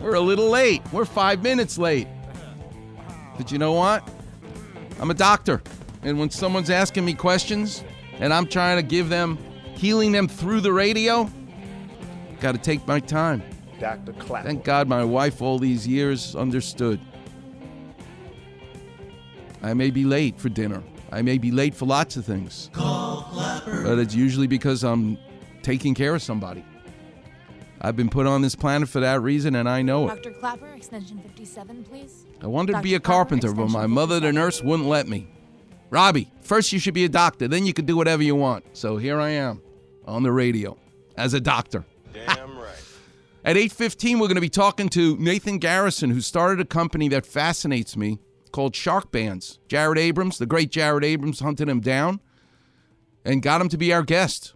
We're a little late. We're five minutes late. But you know what? I'm a doctor. And when someone's asking me questions and I'm trying to give them, healing them through the radio, got to take my time. Dr. Clapper. Thank God my wife all these years understood. I may be late for dinner. I may be late for lots of things. But it's usually because I'm taking care of somebody. I've been put on this planet for that reason, and I know it. Dr. Clapper, extension 57, please. I wanted to be a Clapper, carpenter, but my mother, the nurse, wouldn't let me. Robbie, first you should be a doctor, then you can do whatever you want. So here I am on the radio as a doctor. Damn right. At 8:15 we're going to be talking to Nathan Garrison who started a company that fascinates me called Sharkbanz. Jared Abrams, the great Jared Abrams hunted him down and got him to be our guest.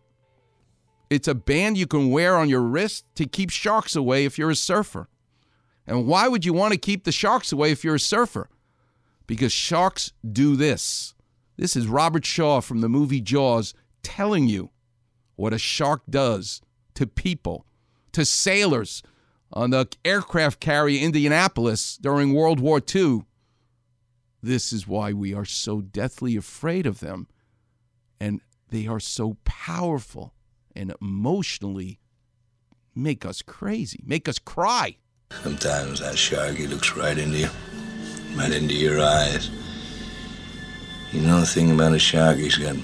It's a band you can wear on your wrist to keep sharks away if you're a surfer. And why would you want to keep the sharks away if you're a surfer? Because sharks do this. This is Robert Shaw from the movie Jaws telling you what a shark does to people, to sailors on the aircraft carrier Indianapolis during World War II. This is why we are so deathly afraid of them. And they are so powerful and emotionally make us crazy, make us cry. Sometimes that shark, he looks right into you, right into your eyes. You know the thing about a shark, he's got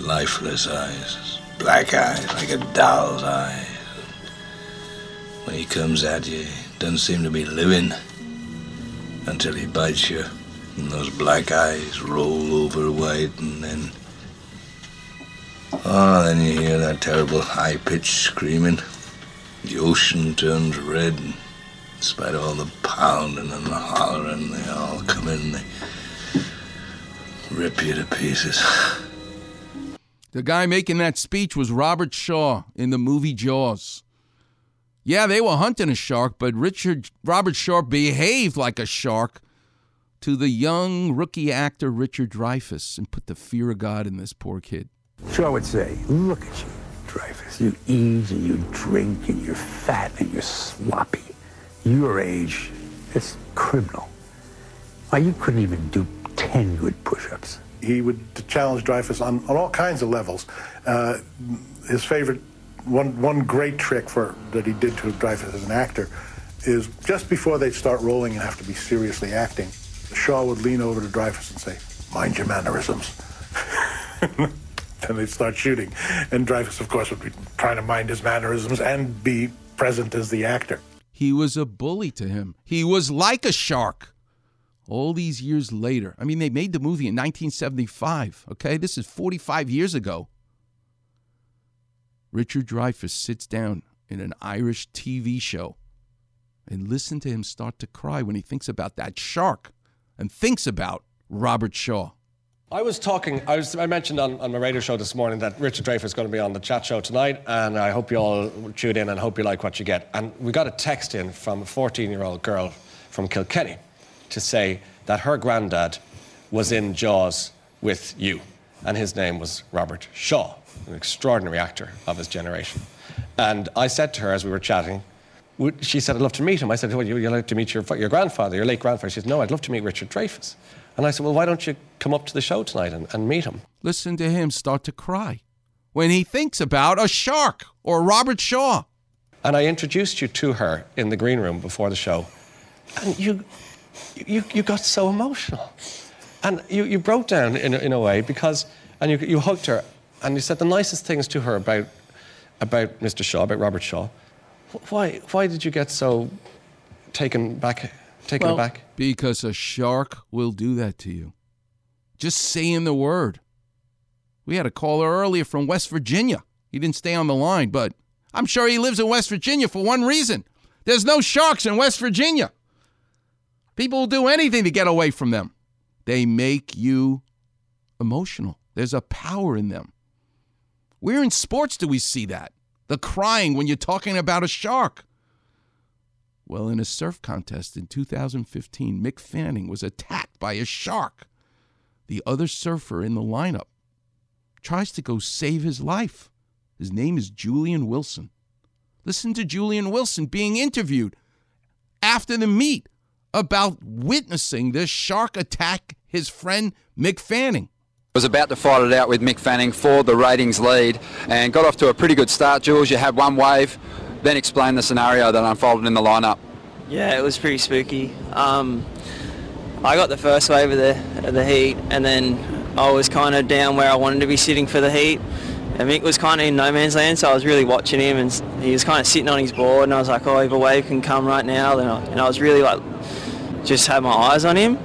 lifeless eyes, black eyes, like a doll's eyes. When he comes at you, he doesn't seem to be living until he bites you, and those black eyes roll over white, and then. Oh, then you hear that terrible high pitched screaming. The ocean turns red, in spite of all the pounding and the hollering, they all come in and they rip you to pieces. The guy making that speech was Robert Shaw in the movie Jaws. Yeah, they were hunting a shark, but Richard Robert Shaw behaved like a shark to the young rookie actor Richard Dreyfuss and put the fear of God in this poor kid. Shaw would say, look at you, Dreyfuss. You eat and you drink and you're fat and you're sloppy. Your age, it's criminal. Why, you couldn't even do 10 good push-ups. He would challenge Dreyfuss on, on all kinds of levels. Uh, his favorite, one, one great trick for that he did to Dreyfuss as an actor is just before they'd start rolling and have to be seriously acting, Shaw would lean over to Dreyfuss and say, mind your mannerisms. then they'd start shooting. And Dreyfuss, of course, would be trying to mind his mannerisms and be present as the actor. He was a bully to him. He was like a shark. All these years later, I mean, they made the movie in 1975, okay? This is 45 years ago. Richard Dreyfuss sits down in an Irish TV show and listen to him start to cry when he thinks about that shark and thinks about Robert Shaw. I was talking, I, was, I mentioned on, on my radio show this morning that Richard Dreyfuss is going to be on the chat show tonight, and I hope you all tune in and hope you like what you get. And we got a text in from a 14 year old girl from Kilkenny to say that her granddad was in Jaws with you, and his name was Robert Shaw, an extraordinary actor of his generation. And I said to her as we were chatting, she said, I'd love to meet him. I said, well, you, you'd like to meet your, your grandfather, your late grandfather. She said, no, I'd love to meet Richard Dreyfuss. And I said, well, why don't you come up to the show tonight and, and meet him? Listen to him start to cry when he thinks about a shark or Robert Shaw. And I introduced you to her in the green room before the show. And you, you, you got so emotional. And you, you broke down in, in a way because, and you, you hugged her and you said the nicest things to her about, about Mr. Shaw, about Robert Shaw. Why, why did you get so taken back, taken Well, aback? Because a shark will do that to you. just saying the word. We had a caller earlier from West Virginia. He didn't stay on the line, but I'm sure he lives in West Virginia for one reason. There's no sharks in West Virginia. People will do anything to get away from them. They make you emotional. There's a power in them. Where in sports do we see that? The crying when you're talking about a shark. Well, in a surf contest in 2015, Mick Fanning was attacked by a shark. The other surfer in the lineup tries to go save his life. His name is Julian Wilson. Listen to Julian Wilson being interviewed after the meet about witnessing this shark attack his friend Mick Fanning. Was about to fight it out with Mick Fanning for the ratings lead and got off to a pretty good start, Jules. You had one wave, then explain the scenario that unfolded in the lineup. Yeah, it was pretty spooky. Um, I got the first wave of the, of the heat and then I was kind of down where I wanted to be sitting for the heat. And Mick was kind of in no man's land, so I was really watching him and he was kind of sitting on his board and I was like, oh, if a wave can come right now, then I, and I was really like, just had my eyes on him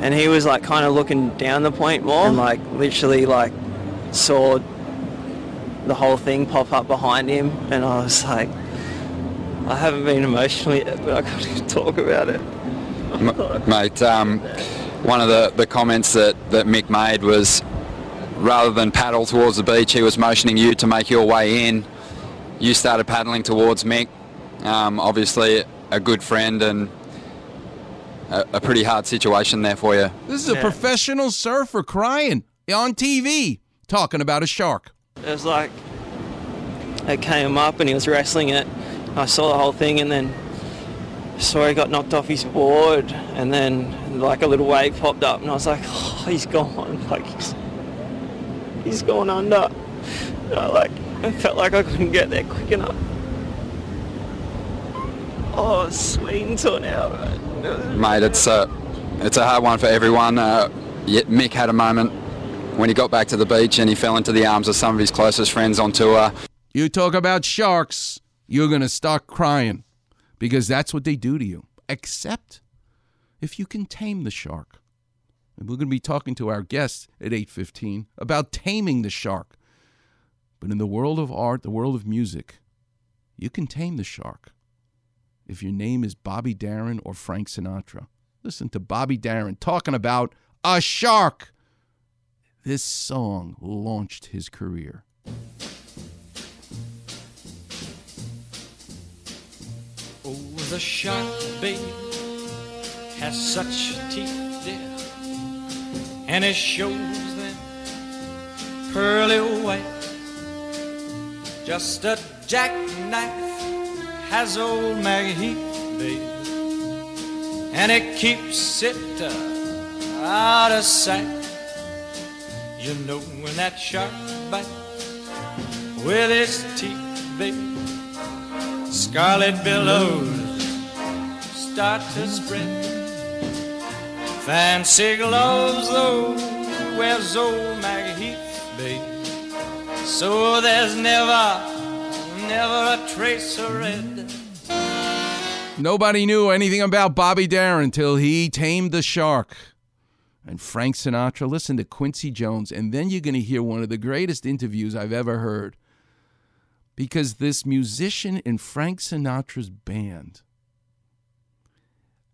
and he was like kind of looking down the point more and like literally like saw the whole thing pop up behind him and I was like I haven't been emotional yet but I can't even talk about it M- mate, um, one of the, the comments that, that Mick made was rather than paddle towards the beach, he was motioning you to make your way in. You started paddling towards Mick, um, obviously a good friend and a, a pretty hard situation there for you. This is a professional surfer crying on TV talking about a shark. It was like it came up and he was wrestling it. I saw the whole thing and then saw he got knocked off his board and then like a little wave popped up and I was like oh, he's gone. Like he's, he's gone under. And I like I felt like I couldn't get there quick enough. Oh Sweden torn out Mate, it's a, it's a hard one for everyone. Uh, Mick had a moment when he got back to the beach and he fell into the arms of some of his closest friends on tour. You talk about sharks, you're going to start crying because that's what they do to you. Except if you can tame the shark. And we're going to be talking to our guests at 8:15 about taming the shark. But in the world of art, the world of music, you can tame the shark. If your name is Bobby Darin or Frank Sinatra, listen to Bobby Darin talking about a shark. This song launched his career. Oh, the shark, babe, has such teeth, dear, and it shows them pearly white. Just a jackknife has old MacHeath, babe, and it keeps it uh, out of sight. You know when that shark bites with its teeth, babe. Scarlet billows start to spread. Fancy gloves, though, wears old MacHeath, babe. So there's never, never a trace of red. Nobody knew anything about Bobby Darin until he tamed the shark. And Frank Sinatra, listen to Quincy Jones, and then you're going to hear one of the greatest interviews I've ever heard. Because this musician in Frank Sinatra's band,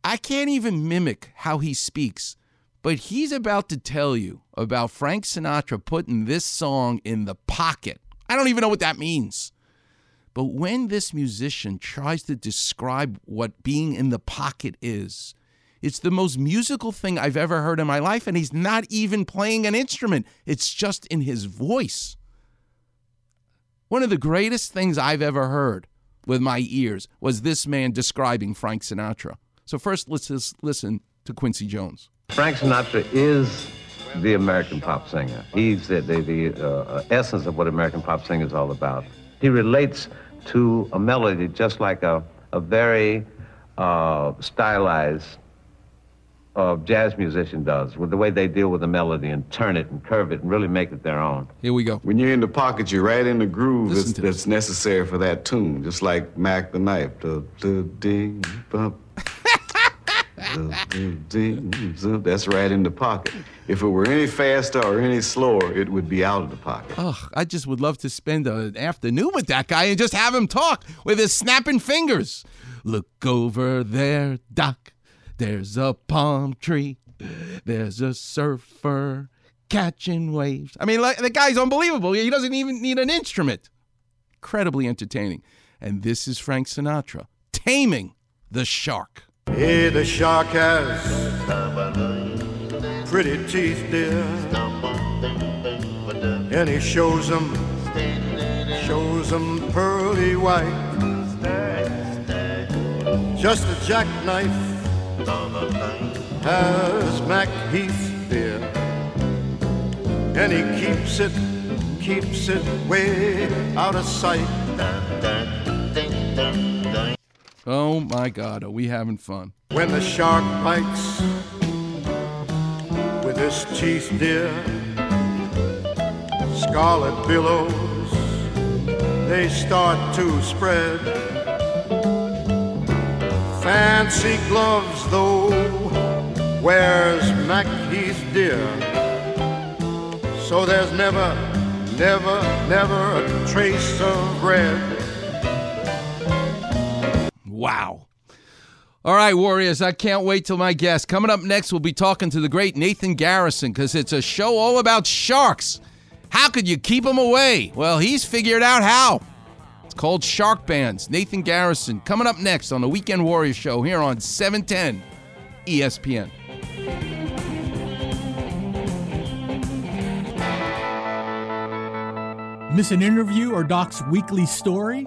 I can't even mimic how he speaks, but he's about to tell you about Frank Sinatra putting this song in the pocket. I don't even know what that means. But when this musician tries to describe what being in the pocket is, it's the most musical thing I've ever heard in my life, and he's not even playing an instrument. It's just in his voice. One of the greatest things I've ever heard with my ears was this man describing Frank Sinatra. So, first, let's just listen to Quincy Jones. Frank Sinatra is the American pop singer. He's the, the, the uh, essence of what American pop singer is all about. He relates to a melody just like a, a very uh, stylized uh, jazz musician does, with the way they deal with the melody and turn it and curve it and really make it their own. Here we go. When you're in the pocket, you're right in the groove that's, that's necessary for that tune, just like Mack the Knife. The, the ding, bump. That's right in the pocket. If it were any faster or any slower, it would be out of the pocket. Ugh, I just would love to spend an afternoon with that guy and just have him talk with his snapping fingers. Look over there, Doc. There's a palm tree. There's a surfer catching waves. I mean, like, the guy's unbelievable. He doesn't even need an instrument. Incredibly entertaining. And this is Frank Sinatra taming the shark. Hey, the shark has pretty teeth, dear. And he shows them, shows them pearly white. Just a jackknife has Mac Heath, dear. And he keeps it, keeps it way out of sight. Oh my God, are we having fun? When the shark bites with his teeth, dear, scarlet billows they start to spread. Fancy gloves, though, wears Mac dear. So there's never, never, never a trace of red. Wow. All right, Warriors, I can't wait till my guest. Coming up next, we'll be talking to the great Nathan Garrison because it's a show all about sharks. How could you keep them away? Well, he's figured out how. Called Sharkbanz. Nathan Garrison coming up next on the Weekend Warrior Show here on E 710 ESPN. Miss an interview or Doc's weekly story?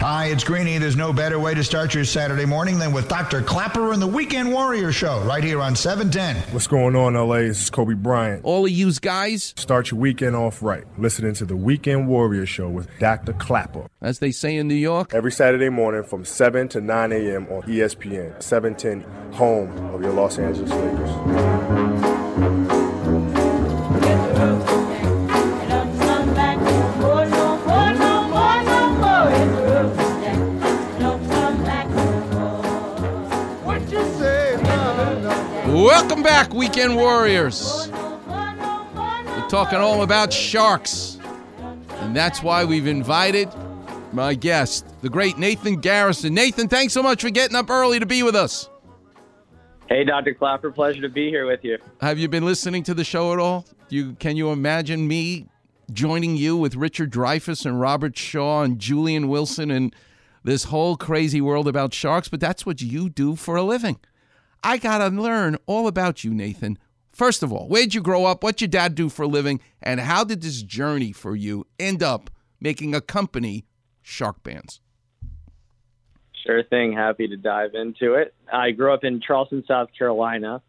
Hi, it's Greeny. There's no better way to start your Saturday morning than with Dr. Clapper and the Weekend Warrior Show right here on 710. What's going on, LA? This is Kobe Bryant. All of yous guys, Start your weekend off right. Listening to the Weekend Warrior Show with Dr. Clapper. as they say in New York, Every Saturday morning from 7 to 9 a.m. on ESPN, 710, home of your Los Angeles Lakers. Welcome back, Weekend Warriors. We're talking all about sharks. And that's why we've invited my guest, the great Nathan Garrison. Nathan, thanks so much for getting up early to be with us. Hey, Dr. Clapper, pleasure to be here with you. Have you been listening to the show at all? You can you imagine me joining you with Richard Dreyfuss and Robert Shaw and Julian Wilson and this whole crazy world about sharks, but that's what you do for a living. I got to learn all about you, Nathan. First of all, where'd you grow up? What'd your dad do for a living? And how did this journey for you end up making a company, Sharkbanz? Sure thing. Happy to dive into it. I grew up in Charleston, South Carolina.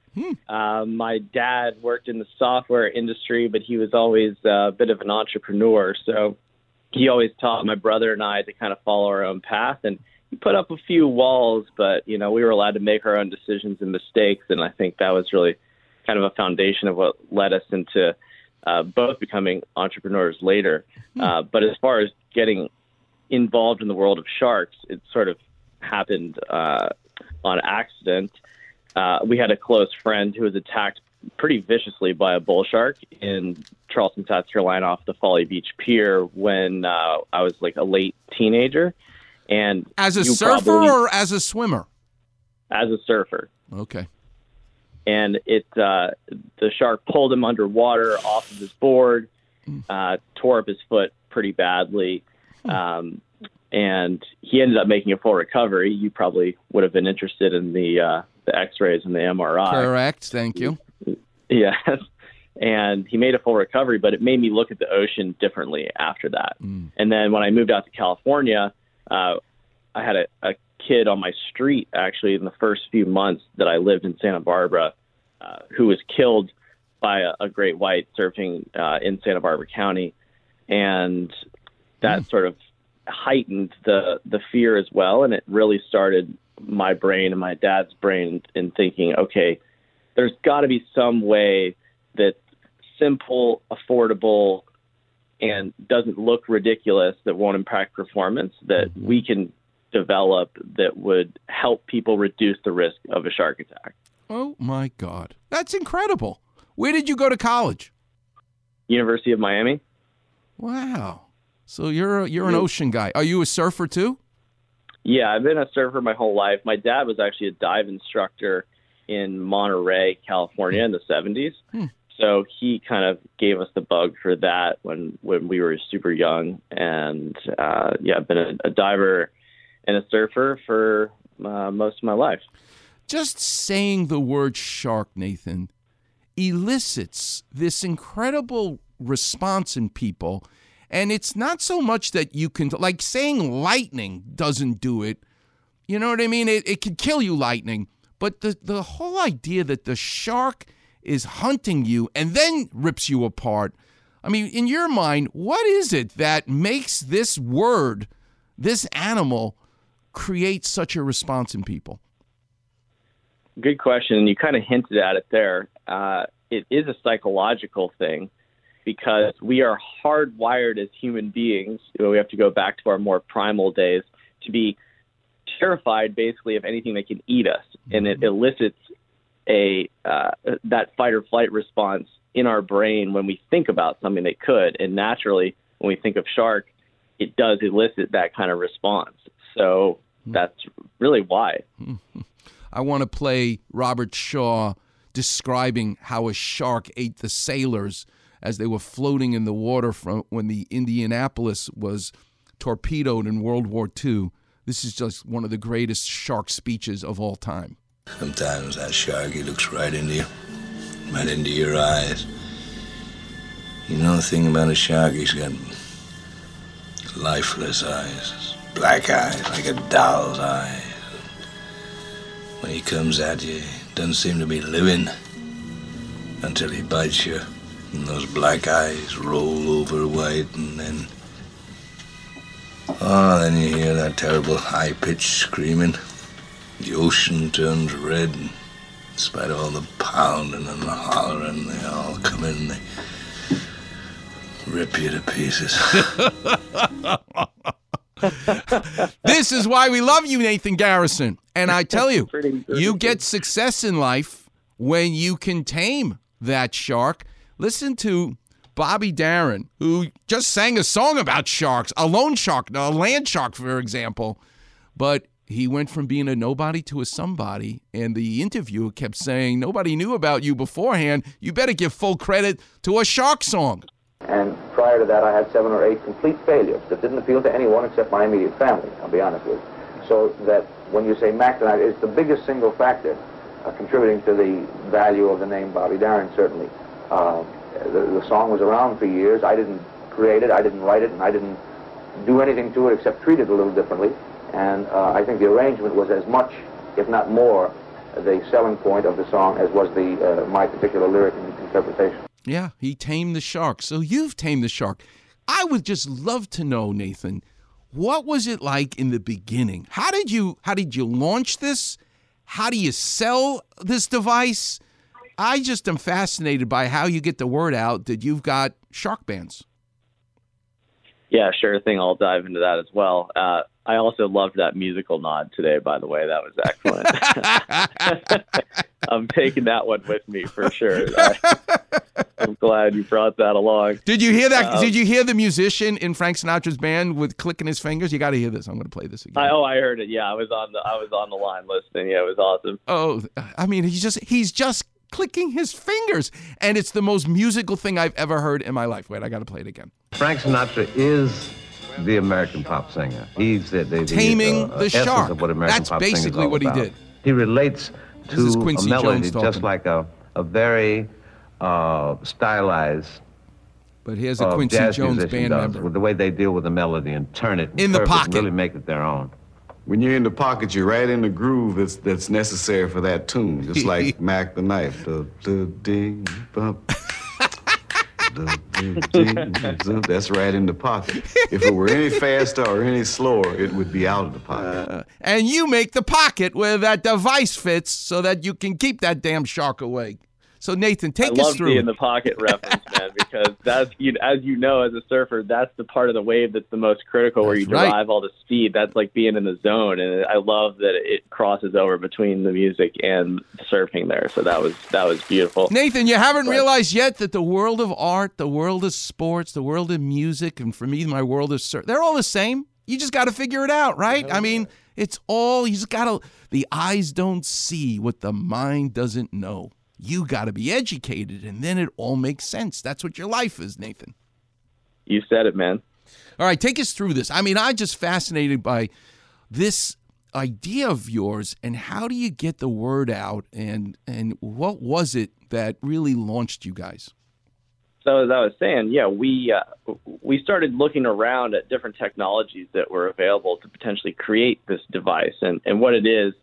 Uh, my dad worked in the software industry, but he was always a bit of an entrepreneur. So he always taught my brother and I to kind of follow our own path. And put up a few walls, but you know we were allowed to make our own decisions and mistakes. And I think that was really kind of a foundation of what led us into uh, both becoming entrepreneurs later. Uh, but as far as getting involved in the world of sharks, it sort of happened uh, on accident. Uh, we had a close friend who was attacked pretty viciously by a bull shark in Charleston, South Carolina, off the Folly Beach Pier when uh, I was like a late teenager. And As a surfer probably- or as a swimmer? as a surfer? Okay. and it uh, the shark pulled him underwater off of his board, Hmm. uh, tore up his foot pretty badly, um, and he ended up making a full recovery. You probably would have been interested in the uh, the X-rays and the MRI. Correct. Thank you. Yes. And he made a full recovery, but it made me look at the ocean differently after that. And then when I moved out to California, uh, I had a, a kid on my street actually in the first few months that I lived in Santa Barbara uh, who was killed by a, a great white surfing uh, in Santa Barbara County. And that sort of heightened the, the fear as well. And it really started my brain and my dad's brain in thinking, okay, there's got to be some way that simple, affordable, and doesn't look ridiculous that won't impact performance that we can develop that would help people reduce the risk of a shark attack. Oh my God, that's incredible. Where did you go to college? University of Miami. Wow. So you're a, you're an ocean guy. Are you a surfer too? Yeah, I've been a surfer my whole life. My dad was actually a dive instructor in Monterey, California in the 70s. Hmm. So he kind of gave us the bug for that when when we were super young. And uh, yeah, I've been a, a diver and a surfer for uh, most of my life. Just saying the word shark, Nathan, elicits this incredible response in people. And it's not so much that you can, like saying lightning doesn't do it. You know what I mean? It, it could kill you, lightning. But the, the whole idea that the shark is hunting you and then rips you apart. I mean, in your mind, what is it that makes this word, this animal, create such a response in people? Good question. You kind of hinted at it there. Uh, it is a psychological thing because we are hardwired as human beings. We have to go back to our more primal days to be terrified, basically, of anything that can eat us, and it elicits a uh, that fight or flight response in our brain when we think about something that could. And naturally, when we think of shark, it does elicit that kind of response. So that's really why. I want to play Robert Shaw describing how a shark ate the sailors as they were floating in the water from when the Indianapolis was torpedoed in World War II. This is just one of the greatest shark speeches of all time. Sometimes that shark, he looks right into you, right into your eyes. You know the thing about a shark, he's got lifeless eyes, black eyes, like a doll's eyes. When he comes at you, he doesn't seem to be living until he bites you. And those black eyes roll over white, and then. Oh, then you hear that terrible high pitched screaming. The ocean turns red, and in spite of all the pounding and the hollering, they all come in and they rip you to pieces. this is why we love you, Nathan Garrison. And I tell you, you get success in life when you can tame that shark. Listen to Bobby Darin, who just sang a song about sharks, a loan shark, a land shark, for example. But he went from being a nobody to a somebody. And the interviewer kept saying, Nobody knew about you beforehand. You better give full credit to a shark song. And prior to that, I had seven or eight complete failures that didn't appeal to anyone except my immediate family, I'll be honest with you. So that when you say Mack the Knife, it's the biggest single factor uh, contributing to the value of the name Bobby Darin, certainly. Uh, the, the song was around for years. I didn't create it, I didn't write it, and I didn't do anything to it except treat it a little differently. And uh, I think the arrangement was as much, if not more, the selling point of the song as was the uh, my particular lyric interpretation. Yeah, he tamed the shark. So you've tamed the shark. I would just love to know, Nathan, what was it like in the beginning? How did you how did you launch this? How do you sell this device? I just am fascinated by how you get the word out that you've got Sharkbanz. Yeah, sure thing. I'll dive into that as well. Uh, I also loved that musical nod today, by the way. That was excellent. I'm taking that one with me for sure. I, am glad you brought that along. Did you hear that? Um, did you hear the musician in Frank Sinatra's band with clicking his fingers? You got to hear this. I'm going to play this again. I, oh, I heard it. Yeah, I was on the I was on the line listening. Yeah, it was awesome. Oh, I mean, he's just he's just clicking his fingers, and it's the most musical thing I've ever heard in my life. Wait, I got to play it again. Frank Sinatra is the American pop singer. He's the, the, the Taming uh, the essence shark. Of what American That's pop singing is basically what he about. did. He relates This is to a Quincy melody Jones just like a, a very uh, stylized. But here's a uh, Quincy jazz Jones band does, member. With the way they deal with the melody and turn it and In the curve it pocket. really make it their own. When you're in the pocket, you're right in the groove that's that's necessary for that tune. Just like Mack the Knife. The the ding bump. That's right in the pocket. If it were any faster or any slower, it would be out of the pocket. Uh, and you make the pocket where that device fits so that you can keep that damn shark away. So Nathan, take I us love through. the it. in the pocket reference, man, because that's you, as you know as a surfer, that's the part of the wave that's the most critical, where you That's right. derive all the speed. That's like being in the zone, and I love that it crosses over between the music and surfing there. So that was that was beautiful. Nathan, you haven't But- realized yet that the world of art, the world of sports, the world of music, and for me, my world of surf, they're all the same. You just got to figure it out, right? I mean, it's all, you just got to, the eyes don't see what the mind doesn't know. You got to be educated, and then it all makes sense. That's what your life is, Nathan. You said it, man. All right, take us through this. I mean, I'm just fascinated by this idea of yours and how do you get the word out and and what was it that really launched you guys? So as I was saying, yeah, we uh, we started looking around at different technologies that were available to potentially create this device, and and what it is,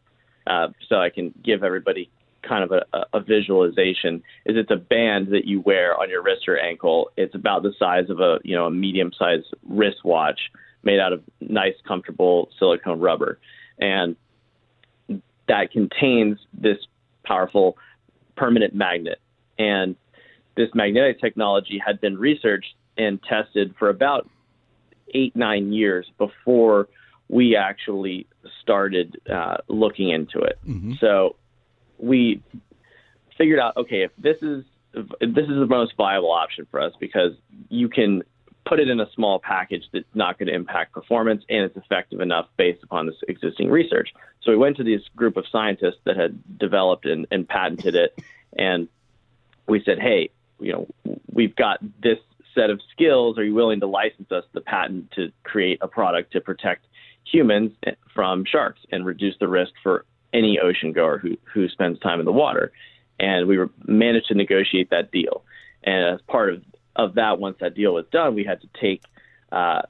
uh, so I can give everybody kind of a, a visualization is it's a band that you wear on your wrist or ankle. It's about the size of a you know a medium sized wristwatch made out of nice, comfortable silicone rubber, and that contains this powerful permanent magnet. And this magnetic technology had been researched and tested for about eight, nine years before we actually started uh, looking into it. So we figured out, okay, if this is if this is the most viable option for us because you can put it in a small package that's not going to impact performance and it's effective enough based upon this existing research. So we went to this group of scientists that had developed and, and patented it, and we said, hey, you know, we've got this set of skills. Are you willing to license us the patent to create a product to protect humans from sharks and reduce the risk for any ocean goer who, who spends time in the water? And we were managed to negotiate that deal. And as part of, of that, once that deal was done, we had to take, uh,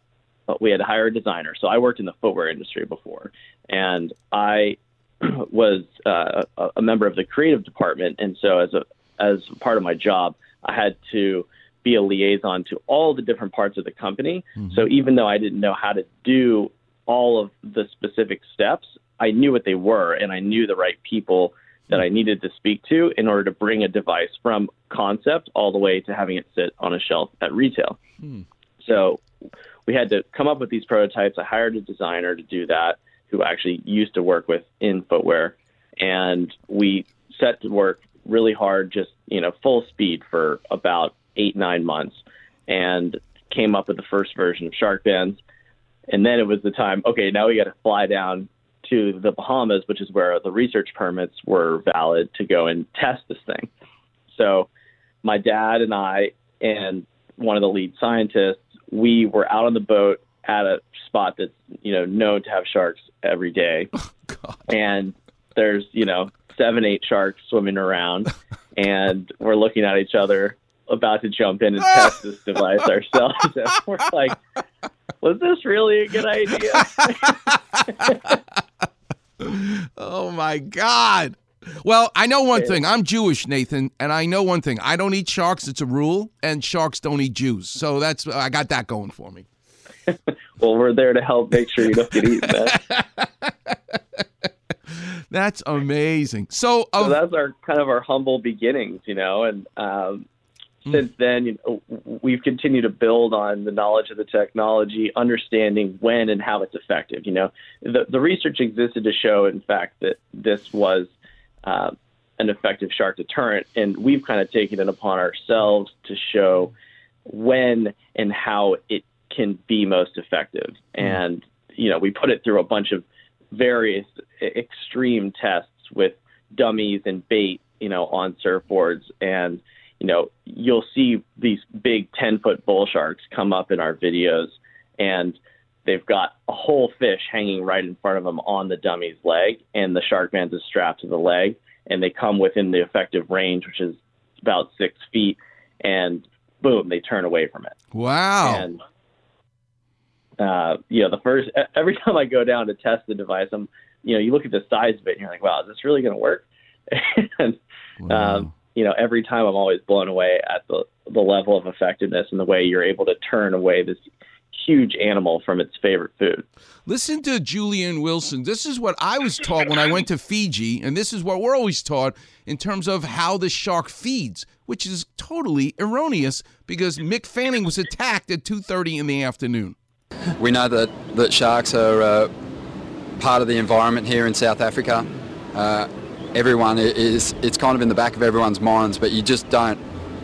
we had to hire a designer. So I worked in the footwear industry before, and I was uh, a, a member of the creative department. And so as a as part of my job, I had to be a liaison to all the different parts of the company. So even though I didn't know how to do all of the specific steps, I knew what they were and I knew the right people that I needed to speak to in order to bring a device from concept all the way to having it sit on a shelf at retail. Hmm. So we had to come up with these prototypes. I hired a designer to do that who actually used to work with in footwear. And we set to work really hard, just, you know, full speed for about eight, nine months and came up with the first version of Sharkbanz. And then it was the time, okay, now we got to fly down to the Bahamas, which is where the research permits were valid to go and test this thing. So my dad and I and one of the lead scientists, we were out on the boat at a spot that's, you know, known to have sharks every day. Oh, and there's, you know, seven, eight sharks swimming around and we're looking at each other about to jump in and test this device ourselves. And we're like, was this really a good idea? Oh my God. Well, I know one thing. I'm Jewish, Nathan, and I know one thing. I don't eat sharks. It's a rule, and sharks don't eat Jews. So that's I got that going for me. well, we're there to help make sure you don't get eaten. That's amazing. So, uh, so that's our kind of our humble beginnings, you know, and um, since then, you know, we've continued to build on the knowledge of the technology, understanding when and how it's effective. You know, the the research existed to show, in fact, that this was uh, an effective shark deterrent, and we've kind of taken it upon ourselves to show when and how it can be most effective. And you know, we put it through a bunch of various extreme tests with dummies and bait, you know, on surfboards. And, you know, you'll see these big 10 foot bull sharks come up in our videos and they've got a whole fish hanging right in front of them on the dummy's leg. And the Sharkbanz is strapped to the leg and they come within the effective range, which is about six feet. And boom, they turn away from it. wow. And uh, you know, the first every time I go down to test the device, I'm, you know, you look at the size of it and you're like, wow, is this really going to work? and um, you know, every time I'm always blown away at the the level of effectiveness and the way you're able to turn away this huge animal from its favorite food. Listen to Julian Wilson. This is what I was taught when I went to Fiji, and this is what we're always taught in terms of how the shark feeds, which is totally erroneous because Mick Fanning was attacked at 2:30 in the afternoon. We know that, that sharks are uh, part of the environment here in South Africa. Uh, everyone is, it's kind of in the back of everyone's minds, but you just don't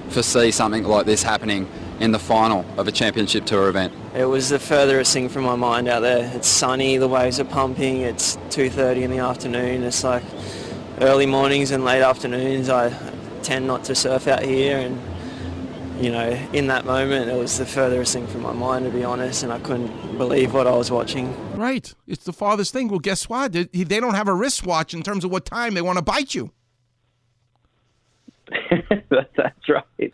foresee something like this happening in the final of a championship tour event. It was the furthest thing from my mind out there. It's sunny, the waves are pumping, it's 2.30 in the afternoon. It's like early mornings and late afternoons. I tend not to surf out here and you know, in that moment, it was the furthest thing from my mind, to be honest, and I couldn't believe what I was watching. Right. It's the farthest thing. Well, guess what? They, they don't have a wristwatch in terms of what time they want to bite you. That's right.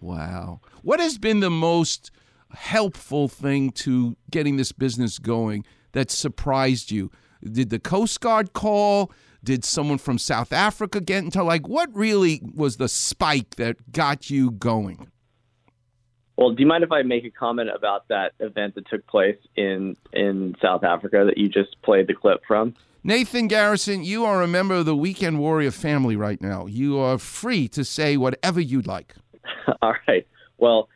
Wow. What has been the most helpful thing to getting this business going that surprised you? Did the Coast Guard call? Did someone from South Africa get into like what really was the spike that got you going? Well, do you mind if I make a comment about that event that took place in in South Africa that you just played the clip from? Nathan Garrison, you are a member of the Weekend Warrior family right now. You are free to say whatever you'd like. All right. Well,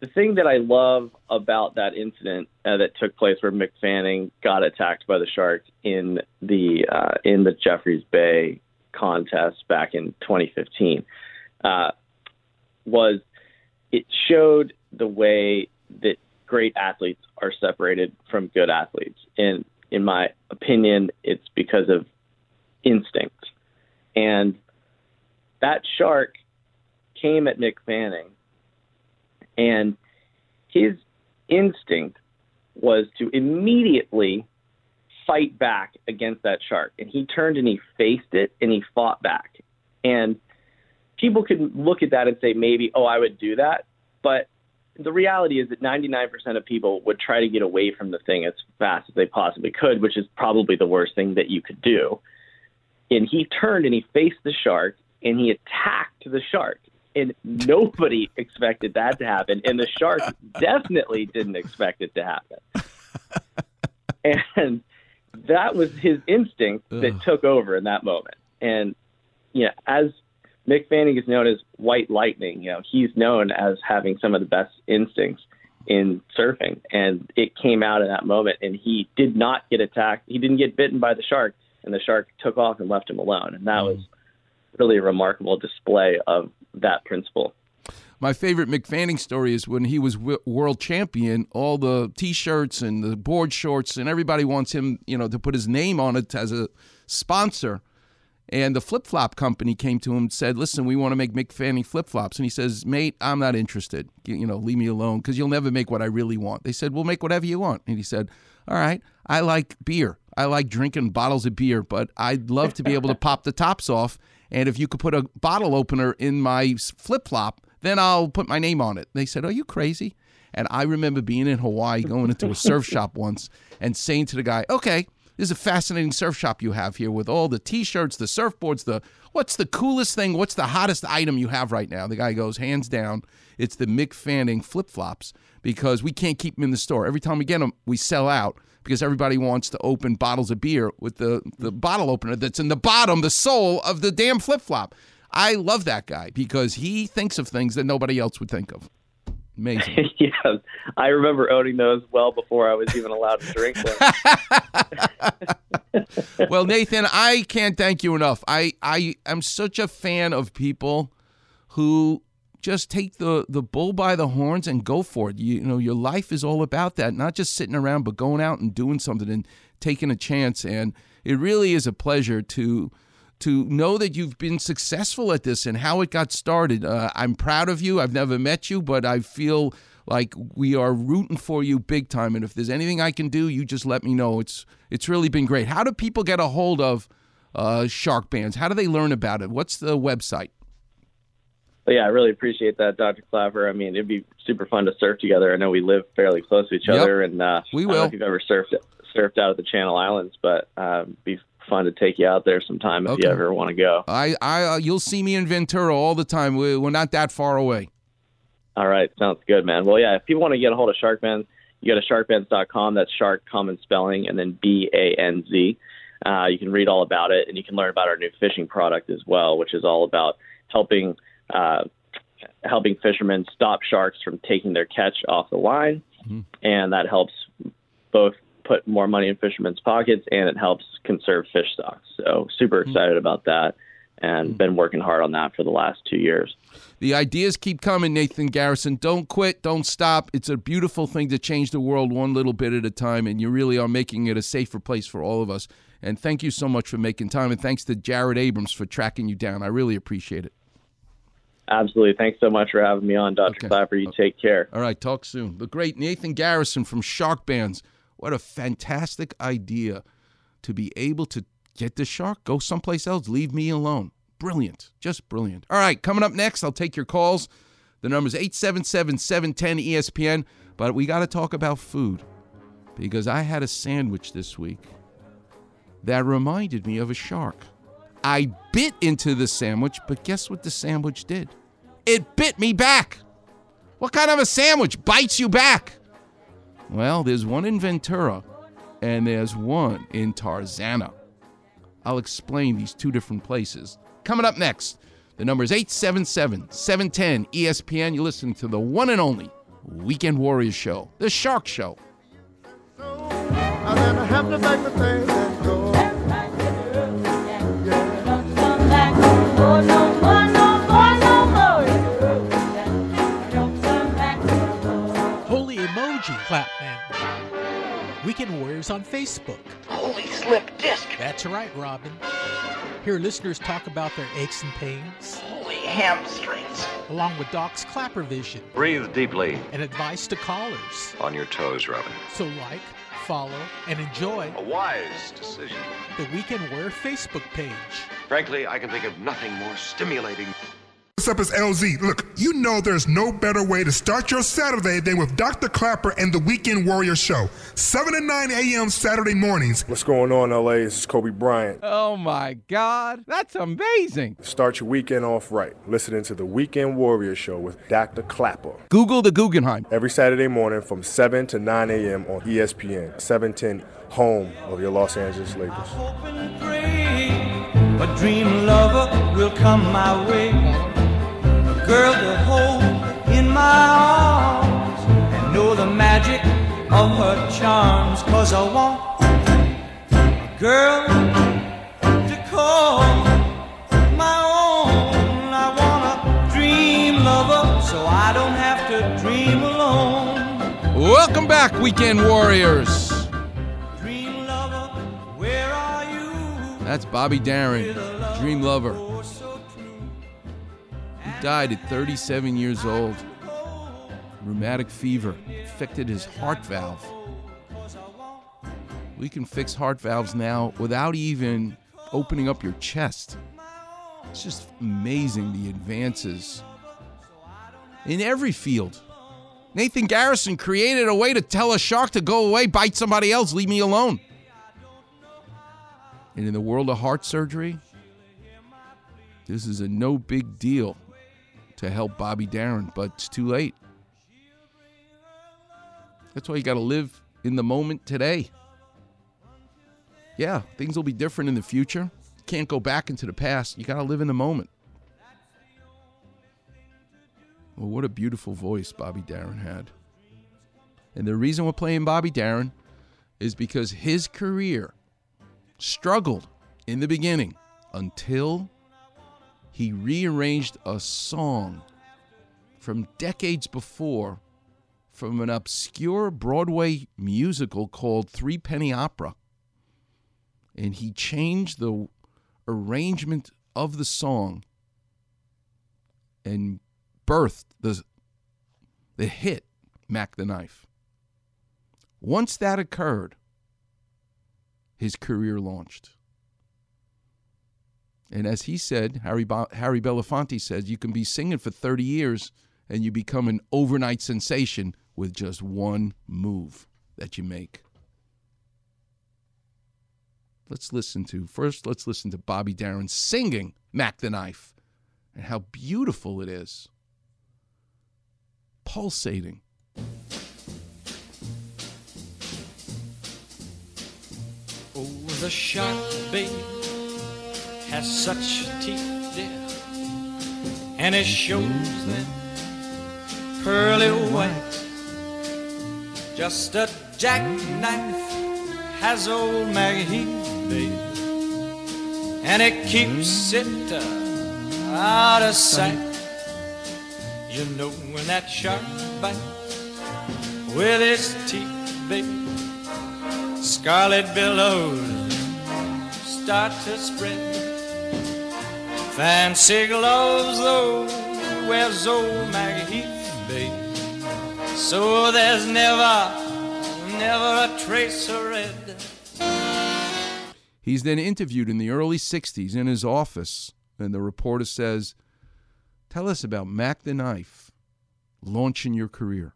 the thing that I love about that incident uh, that took place where Mick Fanning got attacked by the shark in the uh, in the Jeffreys Bay contest back in 2015 uh, was it showed the way that great athletes are separated from good athletes. And in my opinion, it's because of instinct. And that shark came at Mick Fanning and his instinct was to immediately fight back against that shark. And he turned and he faced it and he fought back. And people could look at that and say, maybe, oh, I would do that. But the reality is that 99% of people would try to get away from the thing as fast as they possibly could, which is probably the worst thing that you could do. And he turned and he faced the shark and he attacked the shark and nobody expected that to happen, and the shark definitely didn't expect it to happen. and that was his instinct that Ugh. took over in that moment. And you know, as Mick Fanning is known as White Lightning, you know, he's known as having some of the best instincts in surfing, and it came out in that moment. And he did not get attacked. He didn't get bitten by the shark, and the shark took off and left him alone. And that hmm. was really a remarkable display of that principle. My favorite Mick Fanning story is when he was w- world champion. All the T-shirts and the board shorts, and everybody wants him, you know, to put his name on it as a sponsor. And the flip flop company came to him and said, "Listen, we want to make Mick Fanning flip flops." And he says, "Mate, I'm not interested. You, know, leave me alone because you'll never make what I really want." They said, "We'll make whatever you want." And he said, "All right, I like beer. I like drinking bottles of beer, but I'd love to be able to pop the tops off. And if you could put a bottle opener in my flip flop, then I'll put my name on it." They said, "Are you crazy?" And I remember being in Hawaii, going into a surf shop once, and saying to the guy, "Okay." This is a fascinating surf shop you have here with all the t-shirts, the surfboards, the what's the coolest thing, what's the hottest item you have right now? The guy goes, hands down, it's the Mick Fanning flip-flops because we can't keep them in the store. Every time we get them, we sell out because everybody wants to open bottles of beer with the, the bottle opener that's in the bottom, the sole of the damn flip-flop. I love that guy because he thinks of things that nobody else would think of. Amazing. yeah, I remember owning those well before I was even allowed to drink them. well, Nathan, I can't thank you enough. I I am such a fan of people who just take the the bull by the horns and go for it. You, you know, your life is all about that, not just sitting around, but going out and doing something and taking a chance. And it really is a pleasure to to know that you've been successful at this and how it got started. Uh, I'm proud of you. I've never met you, but I feel like we are rooting for you big time. And if there's anything I can do, you just let me know. It's it's really been great. How do people get a hold of uh, Sharkbanz? How do they learn about it? What's the website? But yeah, I really appreciate that, Dr. Clapper. I mean, it'd be super fun to surf together. I know we live fairly close to each Yep. other, and uh, We I don't know will. if you've ever surfed surfed out of the Channel Islands, but um, it'd be fun to take you out there sometime if Okay. you ever want to go. I, I, uh, you'll see me in Ventura all the time. We, we're not that far away. All right, sounds good, man. Well, yeah, if people want to get a hold of Sharkbanz, you go to sharkbanz.com. That's shark, common spelling, and then B A N Z. Uh, you can read all about it, and you can learn about our new fishing product as well, which is all about helping uh, helping fishermen stop sharks from taking their catch off the line, mm-hmm. and that helps both put more money in fishermen's pockets and it helps conserve fish stocks. So super mm-hmm. excited about that, and mm-hmm. been working hard on that for the last two years. The ideas keep coming, Nathan Garrison. Don't quit, don't stop. It's a beautiful thing to change the world one little bit at a time, and you really are making it a safer place for all of us. And thank you so much for making time, and thanks to Jared Abrams for tracking you down. I really appreciate it. Absolutely. Thanks so much for having me on, Dr. Clapper. You take care. All right, talk soon. The great Nathan Garrison from Sharkbanz. What a fantastic idea to be able to get the shark, go someplace else, leave me alone. Brilliant. Just brilliant. All right, coming up next, I'll take your calls. The number is 877 710 ESPN. But we got to talk about food because I had a sandwich this week that reminded me of a shark. I bit into the sandwich, but guess what the sandwich did? It bit me back. What kind of a sandwich bites you back? Well, there's one in Ventura and there's one in Tarzana. I'll explain these two different places. Coming up next, the number is 877 710 ESPN. You're listening to the one and only Weekend Warriors Show, the Shark Show. And Holy emoji clap man. Weekend Warriors on Facebook. Holy slip disc. That's right, Robin. Hear listeners talk about their aches and pains, Holy hamstrings. along with Doc's Clapper Vision Breathe deeply. and advice to callers. On your toes, Robin. So like, follow, and enjoy A wise decision. the Weekend Warrior Facebook page. Frankly, I can think of nothing more stimulating. What's up, it's LZ. Look, you know there's no better way to start your Saturday than with Dr. Clapper and the Weekend Warrior Show. 7 to 9 a.m. Saturday mornings. What's going on, LA? This is Kobe Bryant. Oh my God, that's amazing. Start your weekend off right. Listening to the Weekend Warrior Show with Dr. Clapper. Google the Guggenheim. Every Saturday morning from 7 to 9 a.m. on ESPN, 710, home of your Los Angeles Lakers. A dream lover will come my way. Girl to hold in my arms and know the magic of her charms. Cause I want a girl to call my own. I want a dream lover so I don't have to dream alone. Welcome back, Weekend Warriors. Dream lover, where are you? That's Bobby Darin, Dream Lover. Died at 37 years old. Rheumatic fever affected his heart valve. We can fix heart valves now without even opening up your chest. It's just amazing the advances in every field. Nathan Garrison created a way to tell a shark to go away, bite somebody else, leave me alone. And in the world of heart surgery, this is a no big deal to help Bobby Darin, but it's too late. That's why you got to live in the moment today. Yeah, things will be different in the future. Can't go back into the past. You got to live in the moment. Well, what a beautiful voice Bobby Darin had. And the reason we're playing Bobby Darin is because his career struggled in the beginning until he rearranged a song from decades before from an obscure Broadway musical called Threepenny Opera. And he changed the arrangement of the song and birthed the, the hit Mack the Knife. Once that occurred, his career launched. And as he said, Harry, Harry Belafonte says, you can be singing for 30 years and you become an overnight sensation with just one move that you make. Let's listen to first. Let's listen to Bobby Darin singing "Mack the Knife" and how beautiful it is, pulsating. Oh, the shark, babe, has such teeth, dear, and it shows them pearly white. Just a jackknife has old MacHeath, babe, and it keeps it uh, out of sight. You know when that shark bites with its teeth, babe. Scarlet billows start to spread. Fancy gloves, though, wears old MacHeath, babe. So there's never, never a trace of red. He's then interviewed in the early 60s in his office, and the reporter says, Tell us about Mack the Knife launching your career.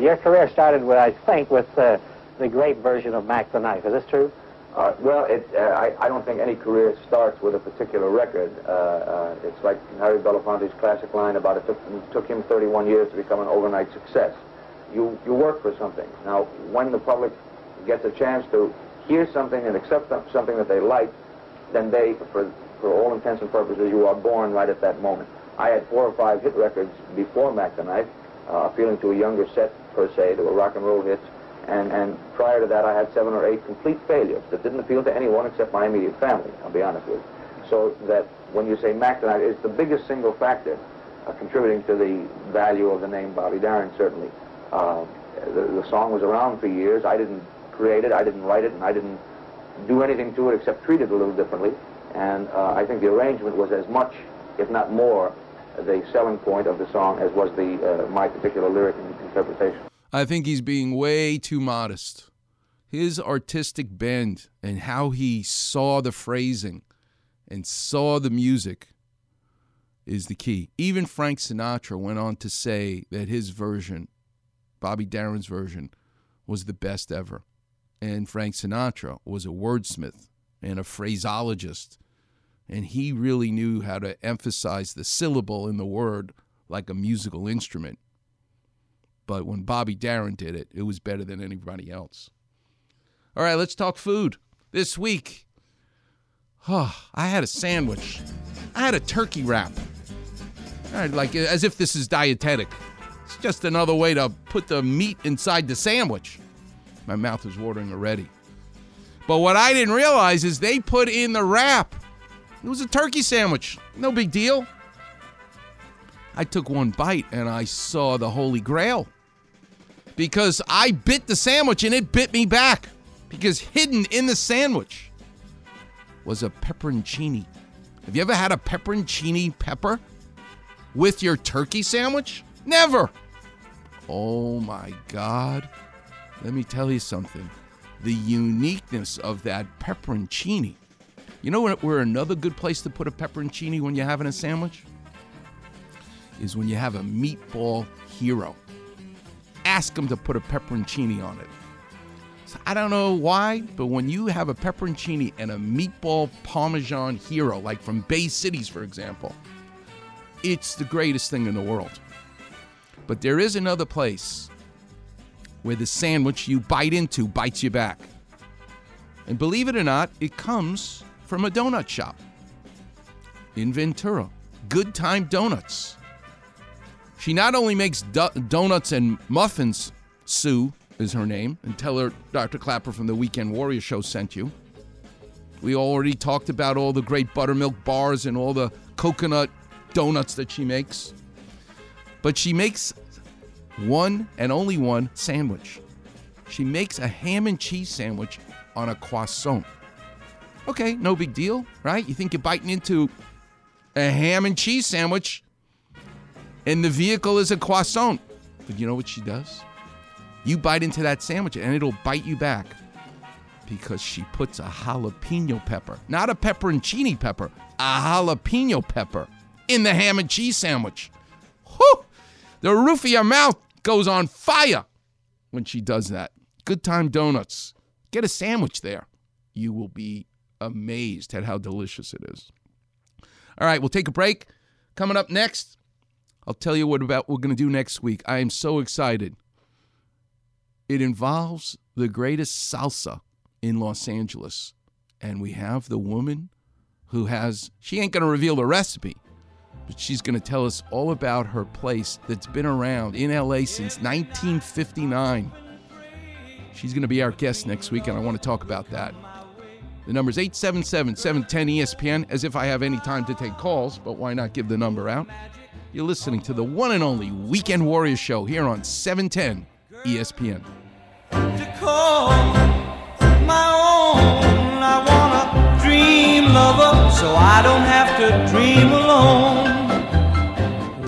Your career started with, I think, with uh, the great version of Mack the Knife. Is this true? Uh, well, it, uh, I, I don't think any career starts with a particular record. Uh, uh, it's like Harry Belafonte's classic line about it took, it took him 31 years to become an overnight success. You, you work for something. Now, when the public gets a chance to hear something and accept something that they like, then they, for, for all intents and purposes, you are born right at that moment. I had four or five hit records before Mack the Knife, uh, appealing to a younger set, per se. They were rock and roll hits. And, and prior to that, I had seven or eight complete failures that didn't appeal to anyone except my immediate family, I'll be honest with you. So that when you say Mack it's the biggest single factor uh, contributing to the value of the name Bobby Darin, certainly. Uh, the, the song was around for years. I didn't create it, I didn't write it, and I didn't do anything to it except treat it a little differently. And uh, I think the arrangement was as much, if not more, the selling point of the song as was the uh, my particular lyric and interpretation. I think he's being way too modest. His artistic bend and how he saw the phrasing and saw the music is the key. Even Frank Sinatra went on to say that his version, Bobby Darin's version, was the best ever. And Frank Sinatra was a wordsmith and a phraseologist. And he really knew how to emphasize the syllable in the word like a musical instrument. But when Bobby Darin did it, it was better than anybody else. All right, let's talk food. This week, oh, I had a sandwich. I had a turkey wrap. All right, like as if this is dietetic. It's just another way to put the meat inside the sandwich. My mouth is watering already. But what I didn't realize is they put in the wrap. It was a turkey sandwich. No big deal. I took one bite and I saw the Holy Grail. Because I bit the sandwich and it bit me back. Because hidden in the sandwich was a pepperoncini. Have you ever had a pepperoncini pepper with your turkey sandwich? Never. Oh my God. Let me tell you something. The uniqueness of that pepperoncini. You know where, another good place to put a pepperoncini when you're having a sandwich? Is when you have a meatball hero. Ask them to put a pepperoncini on it. So I don't know why, but when you have a pepperoncini and a meatball parmesan hero, like from Bay Cities, for example, it's the greatest thing in the world. But there is another place where the sandwich you bite into bites you back. And believe it or not, it comes from a donut shop in Ventura. Good Time Donuts. She not only makes do- donuts and muffins, Sue is her name, and tell her Dr. Clapper from the Weekend Warrior Show sent you. We already talked about all the great buttermilk bars and all the coconut donuts that she makes. But she makes one and only one sandwich. She makes a ham and cheese sandwich on a croissant. Okay, no big deal, right? You think you're biting into a ham and cheese sandwich and the vehicle is a croissant. But you know what she does? You bite into that sandwich and it'll bite you back because she puts a jalapeno pepper, not a pepperoncini pepper, a jalapeno pepper in the ham and cheese sandwich. Whew! The roof of your mouth goes on fire when she does that. Good Time Donuts. Get a sandwich there. You will be amazed at how delicious it is. All right, we'll take a break. Coming up next, I'll tell you what about we're going to do next week. I am so excited. It involves the greatest salsa in Los Angeles, and we have the woman who has she ain't going to reveal the recipe, but she's going to tell us all about her place that's been around in LA since 1959. She's going to be our guest next week, and I want to talk about that. The number is 877 710 ESPN, as if I have any time to take calls, but why not give the number out? You're listening to the one and only Weekend Warriors show here on E 710 ESPN. own. Dream lover so I don't have to dream alone.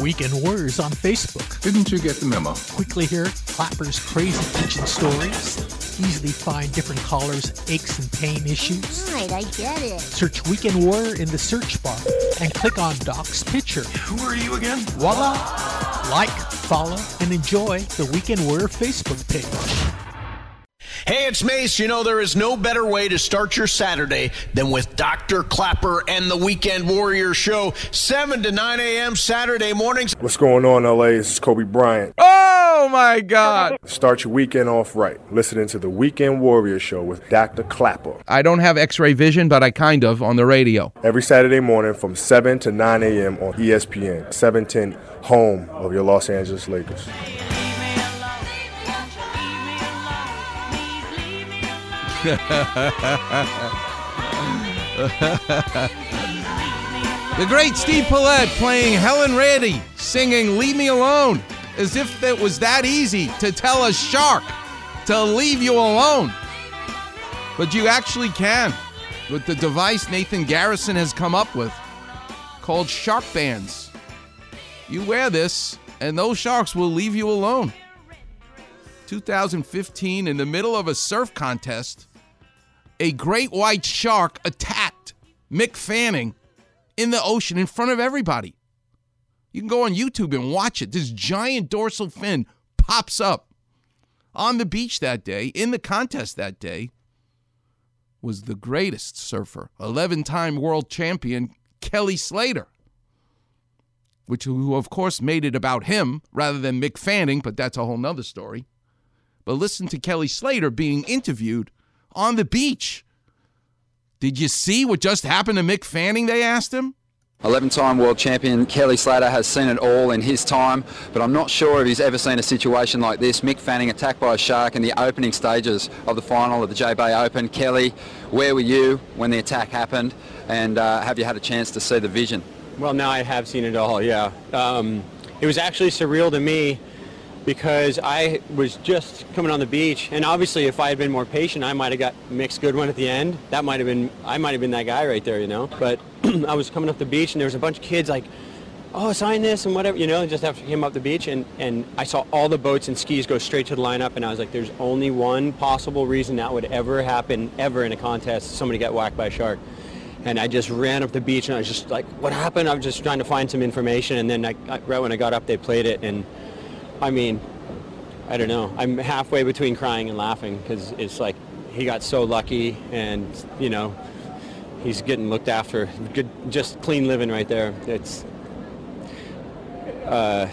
Weekend Warriors on Facebook. Didn't you get the memo? Quickly hear Clapper's crazy kitchen stories. Easily find different callers' aches and pain issues. Right, I get it. Search Weekend Warrior in the search bar and click on Doc's picture. Who are you again? Voila! Like, follow, and enjoy the Weekend Warrior Facebook page. Hey, it's Mace. You know, there is no better way to start your Saturday than with Dr. Clapper and the Weekend Warrior Show, 7 to 9 a.m. Saturday mornings. What's going on, LA? This is Kobe Bryant. Oh my God! Start your weekend off right. Listening to the Weekend Warrior Show with Dr. Clapper. I don't have x ray vision, but I kind of on the radio. Every Saturday morning from 7 to 9 a.m. on ESPN, 710, home of your Los Angeles Lakers. The great Steve Paulette playing Helen Reddy singing Leave Me Alone as if it was that easy to tell a shark to leave you alone. But you actually can with the device Nathan Garrison has come up with called Sharkbanz. You wear this, and those sharks will leave you alone. 2015, in the middle of a surf contest, a great white shark attacked Mick Fanning in the ocean in front of everybody. You can go on YouTube and watch it. This giant dorsal fin pops up on the beach that day, in the contest that day, was the greatest surfer, 11 time world champion Kelly Slater, which, who of course made it about him rather than Mick Fanning, but that's a whole nother story. But listen to Kelly Slater being interviewed on the beach. Did you see what just happened to Mick Fanning? They asked him. 11 time world champion Kelly Slater has seen it all in his time, but I'm not sure if he's ever seen a situation like this. Mick Fanning attacked by a shark in the opening stages of the final of the J Bay Open. Kelly, where were you when the attack happened, and uh, have you had a chance to see the vision? Well, now I have seen it all, yeah. Um, it was actually surreal to me because I was just coming on the beach, and obviously if I had been more patient, I might have got Mick's good one at the end. That might have been, I might have been that guy right there, you know. But I was coming up the beach, and there was a bunch of kids like, oh, sign this and whatever, you know, just after came up the beach, and, and I saw all the boats and skis go straight to the lineup, and I was like, there's only one possible reason that would ever happen, ever in a contest, somebody got whacked by a shark. And I just ran up the beach, and I was just like, what happened? I was just trying to find some information, and then I, I, right when I got up, they played it, and I mean, I don't know. I'm halfway between crying and laughing because it's like he got so lucky, and you know, he's getting looked after. Good, just clean living right there. It's, uh,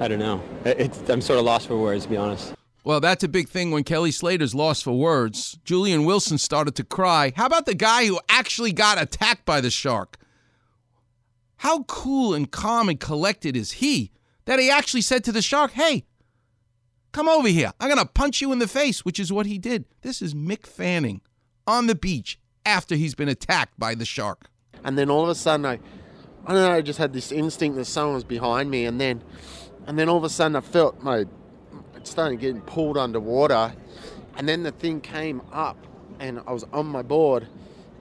I don't know. It's, I'm sort of lost for words, to be honest. Well, that's a big thing when Kelly Slater's lost for words. Julian Wilson started to cry. How about the guy who actually got attacked by the shark? How cool and calm and collected is he that he actually said to the shark, Hey, come over here. I'm going to punch you in the face, which is what he did. This is Mick Fanning on the beach after he's been attacked by the shark. and then all of a sudden I, I don't know, I just had this instinct that someone was behind me, and then, and then all of a sudden I felt my, it started getting pulled underwater, and then the thing came up, and I was on my board,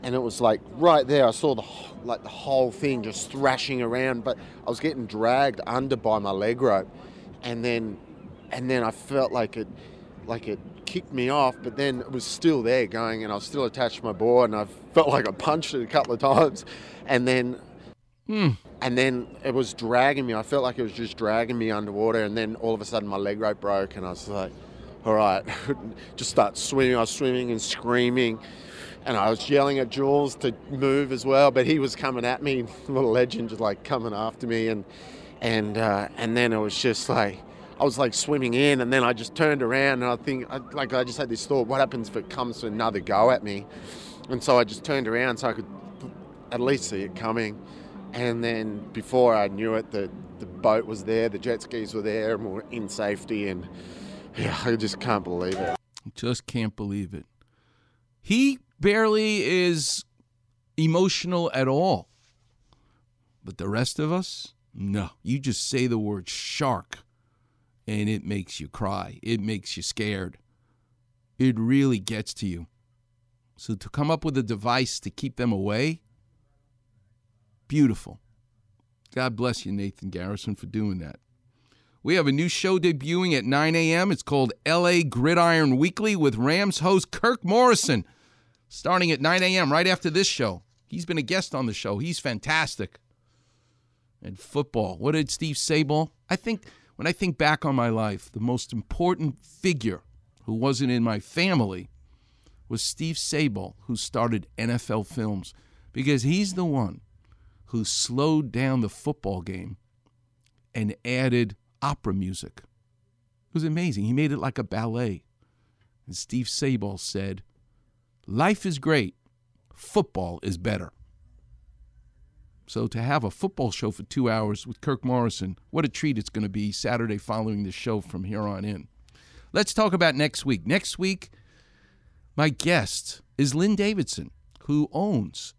and it was like right there. I saw the like the whole thing just thrashing around, but I was getting dragged under by my leg rope, and then, and then I felt like it, like it kicked me off, but then it was still there going, and I was still attached to my board, and I felt like I punched it a couple of times, and then Hmm. and then it was dragging me. I felt like it was just dragging me underwater, and then all of a sudden my leg rope broke, and I was like, "All right," just start swimming. I was swimming and screaming, and I was yelling at Jules to move as well, but he was coming at me, little legend, just like coming after me, and and uh, and then it was just like I was like swimming in, and then I just turned around, and I think I, like I just had this thought: what happens if it comes to another go at me? And so I just turned around so I could at least see it coming, and then before I knew it, the the boat was there, the jet skis were there, and we were in safety, and yeah, I just can't believe it. Just can't believe it. He barely is emotional at all. But the rest of us, no. You just say the word shark and it makes you cry. It makes you scared. It really gets to you. So to come up with a device to keep them away, beautiful. God bless you, Nathan Garrison, for doing that. We have a new show debuting at 9 a.m. It's called LA Gridiron Weekly with Rams host Kirk Morrison, starting at 9 a.m. right after this show. He's been a guest on the show. He's fantastic. And football. What did Steve Sabol? I think when I think back on my life, the most important figure who wasn't in my family was Steve Sabol, who started NFL Films, because he's the one who slowed down the football game and added opera music. It was amazing. He made it like a ballet. And Steve Sabol said, Life is great, football is better. So to have a football show for two hours with Kirk Morrison, what a treat it's going to be Saturday following the show from here on in. Let's talk about next week. Next week, my guest is Lynn Davidson, who owns,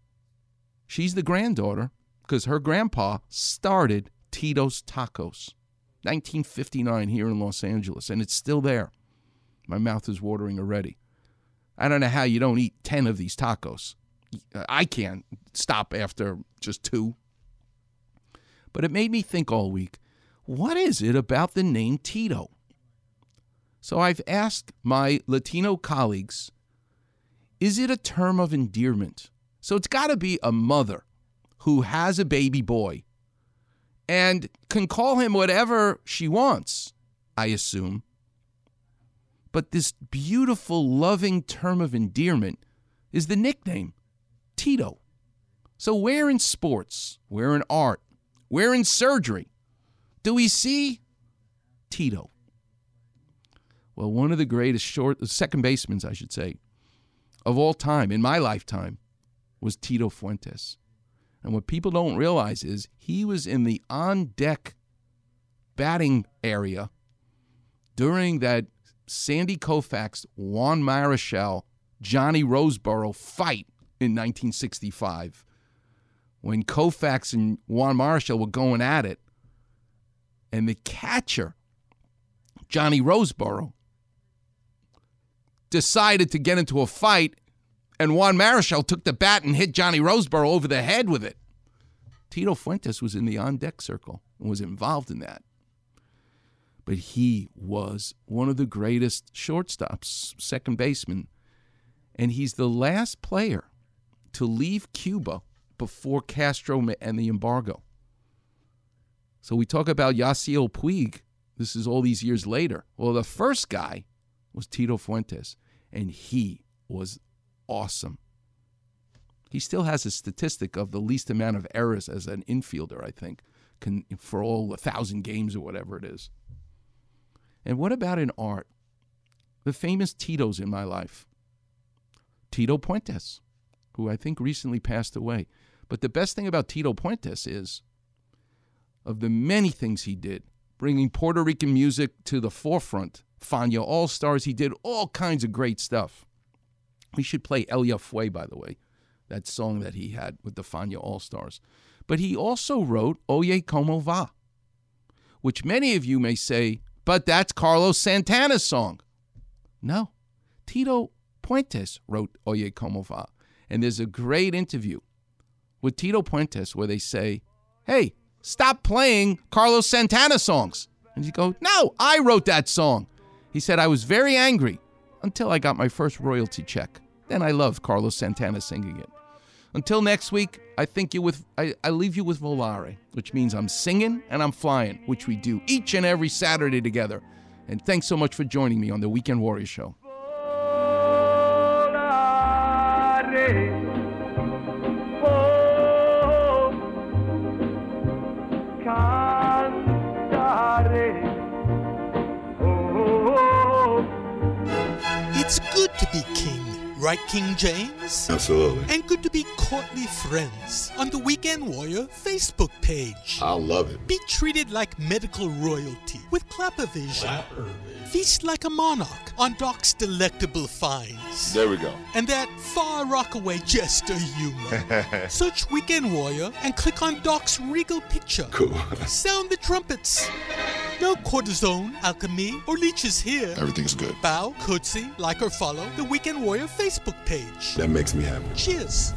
she's the granddaughter because her grandpa started Tito's Tacos. 1959 here in Los Angeles, and it's still there. My mouth is watering already. I don't know how you don't eat 10 of these tacos. I can't stop after just two. But it made me think all week what is it about the name Tito? So I've asked my Latino colleagues is it a term of endearment? So it's got to be a mother who has a baby boy and can call him whatever she wants, I assume. But this beautiful, loving term of endearment is the nickname, Tito. So, where in sports, where in art, where in surgery do we see Tito? Well, one of the greatest short, second basemen, I should say, of all time, in my lifetime, was Tito Fuentes. And what people don't realize is he was in the on deck batting area during that Sandy Koufax, Juan Marichal, Johnny Roseboro fight in 1965 when Koufax and Juan Marichal were going at it. And the catcher, Johnny Roseboro, decided to get into a fight and Juan Marichal took the bat and hit Johnny Roseboro over the head with it. Tito Fuentes was in the on deck circle and was involved in that. But he was one of the greatest shortstops, second baseman, and he's the last player to leave Cuba before Castro and the embargo. So we talk about Yasiel Puig. This is all these years later. Well, the first guy was Tito Fuentes, and he was awesome. He still has a statistic of the least amount of errors as an infielder, I think, can, for all a thousand games or whatever it is. And what about in art? The famous Tito's in my life. Tito Puentes, who I think recently passed away. But the best thing about Tito Puentes is, of the many things he did, bringing Puerto Rican music to the forefront, Fania All Stars, he did all kinds of great stuff. We should play Ella Fue, by the way, that song that he had with the Fania All Stars. But he also wrote Oye Como Va, which many of you may say, but that's Carlos Santana's song. No, Tito Puentes wrote Oye Como Va. And there's a great interview with Tito Puentes where they say, hey, stop playing Carlos Santana songs. And you go, no, I wrote that song. He said, I was very angry until I got my first royalty check. Then I loved Carlos Santana singing it. Until next week, I think you with I, I leave you with Volare, which means I'm singing and I'm flying, which we do each and every Saturday together. And thanks so much for joining me on the Weekend Warrior Show. Volare, Oh. Oh, oh, oh, It's good to be king, right, King James? Absolutely. And good to be courtly friends on the Weekend Warrior Facebook page. I love it. Be treated like medical royalty with Clappervision. Feast like a monarch on Doc's delectable finds. There we go. And that far rockaway jester humor. Search Weekend Warrior and click on Doc's regal picture. Cool. Sound the trumpets. No cortisone, alchemy, or leeches here. Everything's good. Bow, curtsy, like or follow the Weekend Warrior Facebook page. That makes me happy. Cheers.